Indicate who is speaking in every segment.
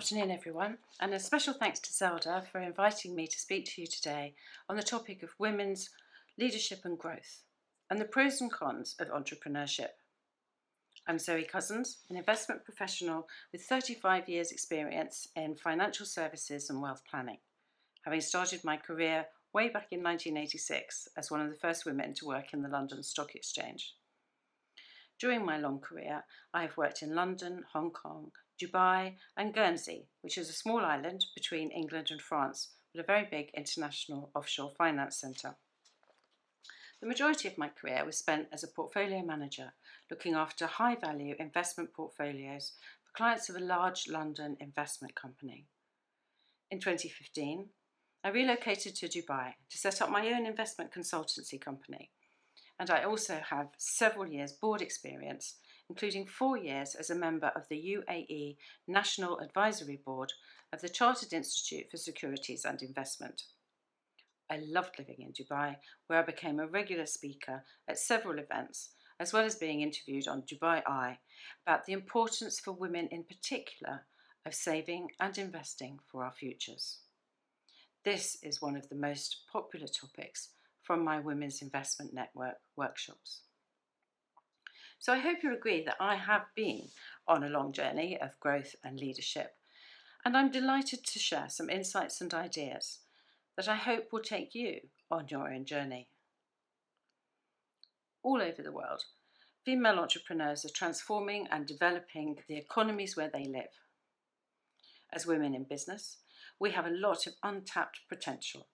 Speaker 1: afternoon, everyone, and a special thanks to Zelda for inviting me to speak to you today on the topic of women's leadership and growth and the pros and cons of entrepreneurship. I'm Zoe Cousins, an investment professional with 35 years' experience in financial services and wealth planning, having started my career way back in 1986 as one of the first women to work in the London Stock Exchange. During my long career, I have worked in London, Hong Kong, Dubai, and Guernsey, which is a small island between England and France, but a very big international offshore finance centre. The majority of my career was spent as a portfolio manager, looking after high value investment portfolios for clients of a large London investment company. In 2015, I relocated to Dubai to set up my own investment consultancy company, and I also have several years board experience including four years as a member of the UAE National Advisory Board of the Chartered Institute for Securities and Investment. I loved living in Dubai, where I became a regular speaker at several events, as well as being interviewed on Dubai Eye about the importance for women in particular of saving and investing for our futures. This is one of the most popular topics from my Women's Investment Network workshops. So I hope you'll agree that I have been on a long journey of growth and leadership, and I'm delighted to share some insights and ideas that I hope will take you on your own journey. All over the world, female entrepreneurs are transforming and developing the economies where they live. As women in business, we have a lot of untapped potential,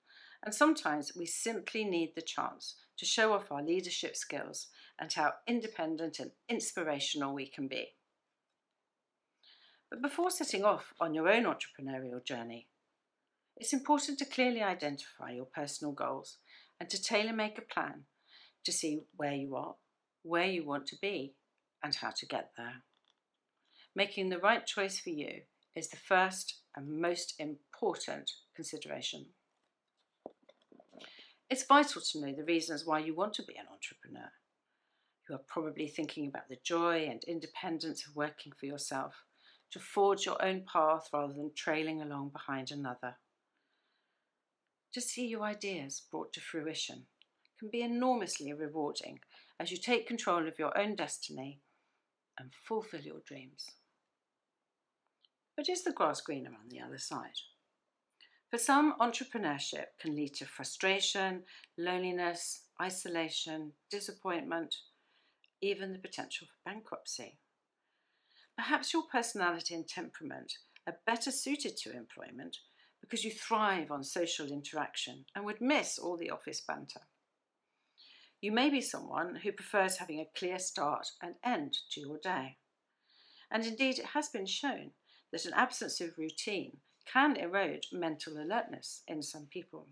Speaker 1: and sometimes we simply need the chance to show off our leadership skills and how independent and inspirational we can be. But before setting off on your own entrepreneurial journey, it's important to clearly identify your personal goals and to tailor make a plan to see where you are, where you want to be, and how to get there. Making the right choice for you is the first and most important consideration. It's vital to know the reasons why you want to be an entrepreneur. You are probably thinking about the joy and independence of working for yourself, to forge your own path rather than trailing along behind another. To see your ideas brought to fruition can be enormously rewarding as you take control of your own destiny and fulfill your dreams. But is the grass greener on the other side? For some, entrepreneurship can lead to frustration, loneliness, isolation, disappointment, even the potential for bankruptcy. Perhaps your personality and temperament are better suited to employment because you thrive on social interaction and would miss all the office banter. You may be someone who prefers having a clear start and end to your day. And indeed, it has been shown that an absence of routine can erode mental alertness in some people.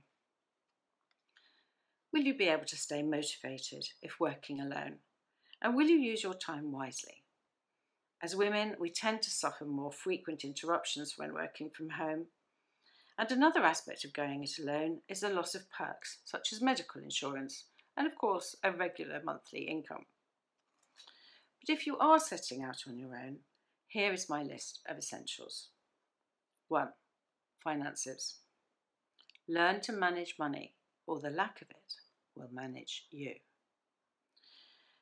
Speaker 1: Will you be able to stay motivated if working alone? And will you use your time wisely? As women, we tend to suffer more frequent interruptions when working from home. And another aspect of going it alone is the loss of perks, such as medical insurance and, of course, a regular monthly income. But if you are setting out on your own, here is my list of essentials. 1. Finances. Learn to manage money, or the lack of it will manage you.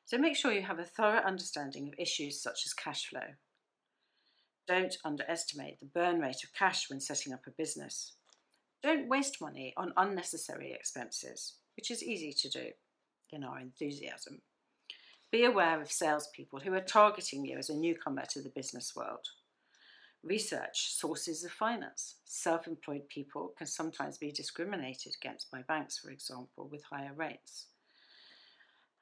Speaker 1: So make sure you have a thorough understanding of issues such as cash flow. Don't underestimate the burn rate of cash when setting up a business. Don't waste money on unnecessary expenses, which is easy to do in our enthusiasm. Be aware of salespeople who are targeting you as a newcomer to the business world. Research sources of finance. Self employed people can sometimes be discriminated against by banks, for example, with higher rates.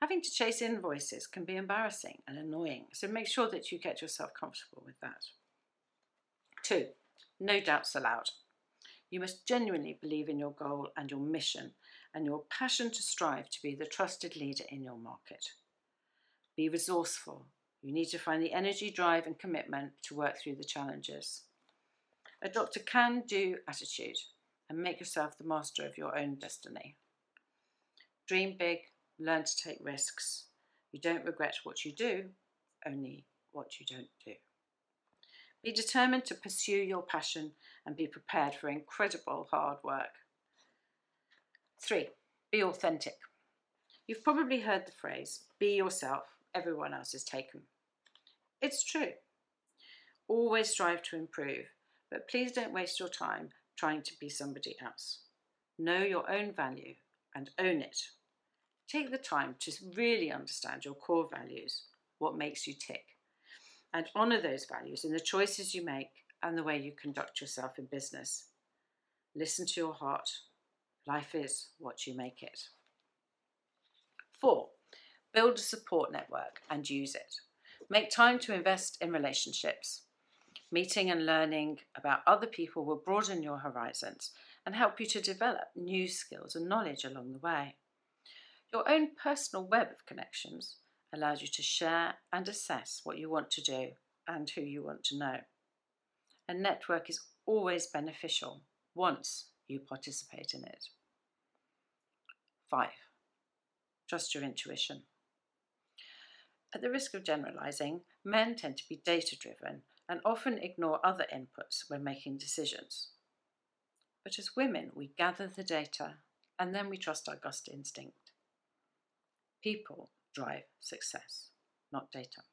Speaker 1: Having to chase invoices can be embarrassing and annoying, so make sure that you get yourself comfortable with that. Two, no doubts allowed. You must genuinely believe in your goal and your mission and your passion to strive to be the trusted leader in your market. Be resourceful. You need to find the energy, drive, and commitment to work through the challenges. Adopt a can do attitude and make yourself the master of your own destiny. Dream big, learn to take risks. You don't regret what you do, only what you don't do. Be determined to pursue your passion and be prepared for incredible hard work. Three, be authentic. You've probably heard the phrase, be yourself, everyone else is taken. It's true. Always strive to improve, but please don't waste your time trying to be somebody else. Know your own value and own it. Take the time to really understand your core values, what makes you tick, and honour those values in the choices you make and the way you conduct yourself in business. Listen to your heart. Life is what you make it. Four, build a support network and use it. Make time to invest in relationships. Meeting and learning about other people will broaden your horizons and help you to develop new skills and knowledge along the way. Your own personal web of connections allows you to share and assess what you want to do and who you want to know. A network is always beneficial once you participate in it. 5. Trust your intuition. At the risk of generalizing, men tend to be data driven and often ignore other inputs when making decisions. But as women, we gather the data and then we trust our gut instinct. People drive success, not data.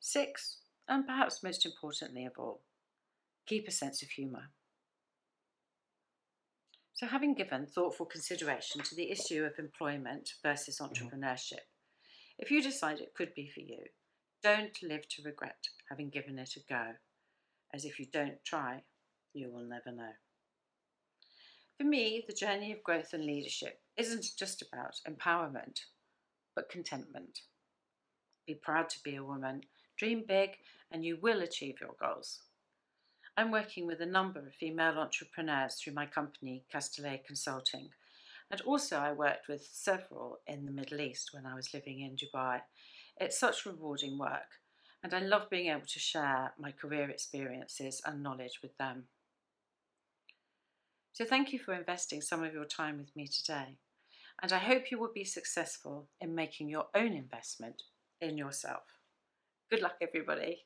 Speaker 1: Six, and perhaps most importantly of all, keep a sense of humour. So, having given thoughtful consideration to the issue of employment versus mm-hmm. entrepreneurship, if you decide it could be for you, don't live to regret having given it a go, as if you don't try, you will never know. For me, the journey of growth and leadership isn't just about empowerment, but contentment. Be proud to be a woman, dream big, and you will achieve your goals. I'm working with a number of female entrepreneurs through my company, Castellet Consulting, and also I worked with several in the Middle East when I was living in Dubai. It's such rewarding work, and I love being able to share my career experiences and knowledge with them. So, thank you for investing some of your time with me today and I hope you will be successful in making your own investment in yourself. Good luck, everybody.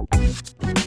Speaker 1: Música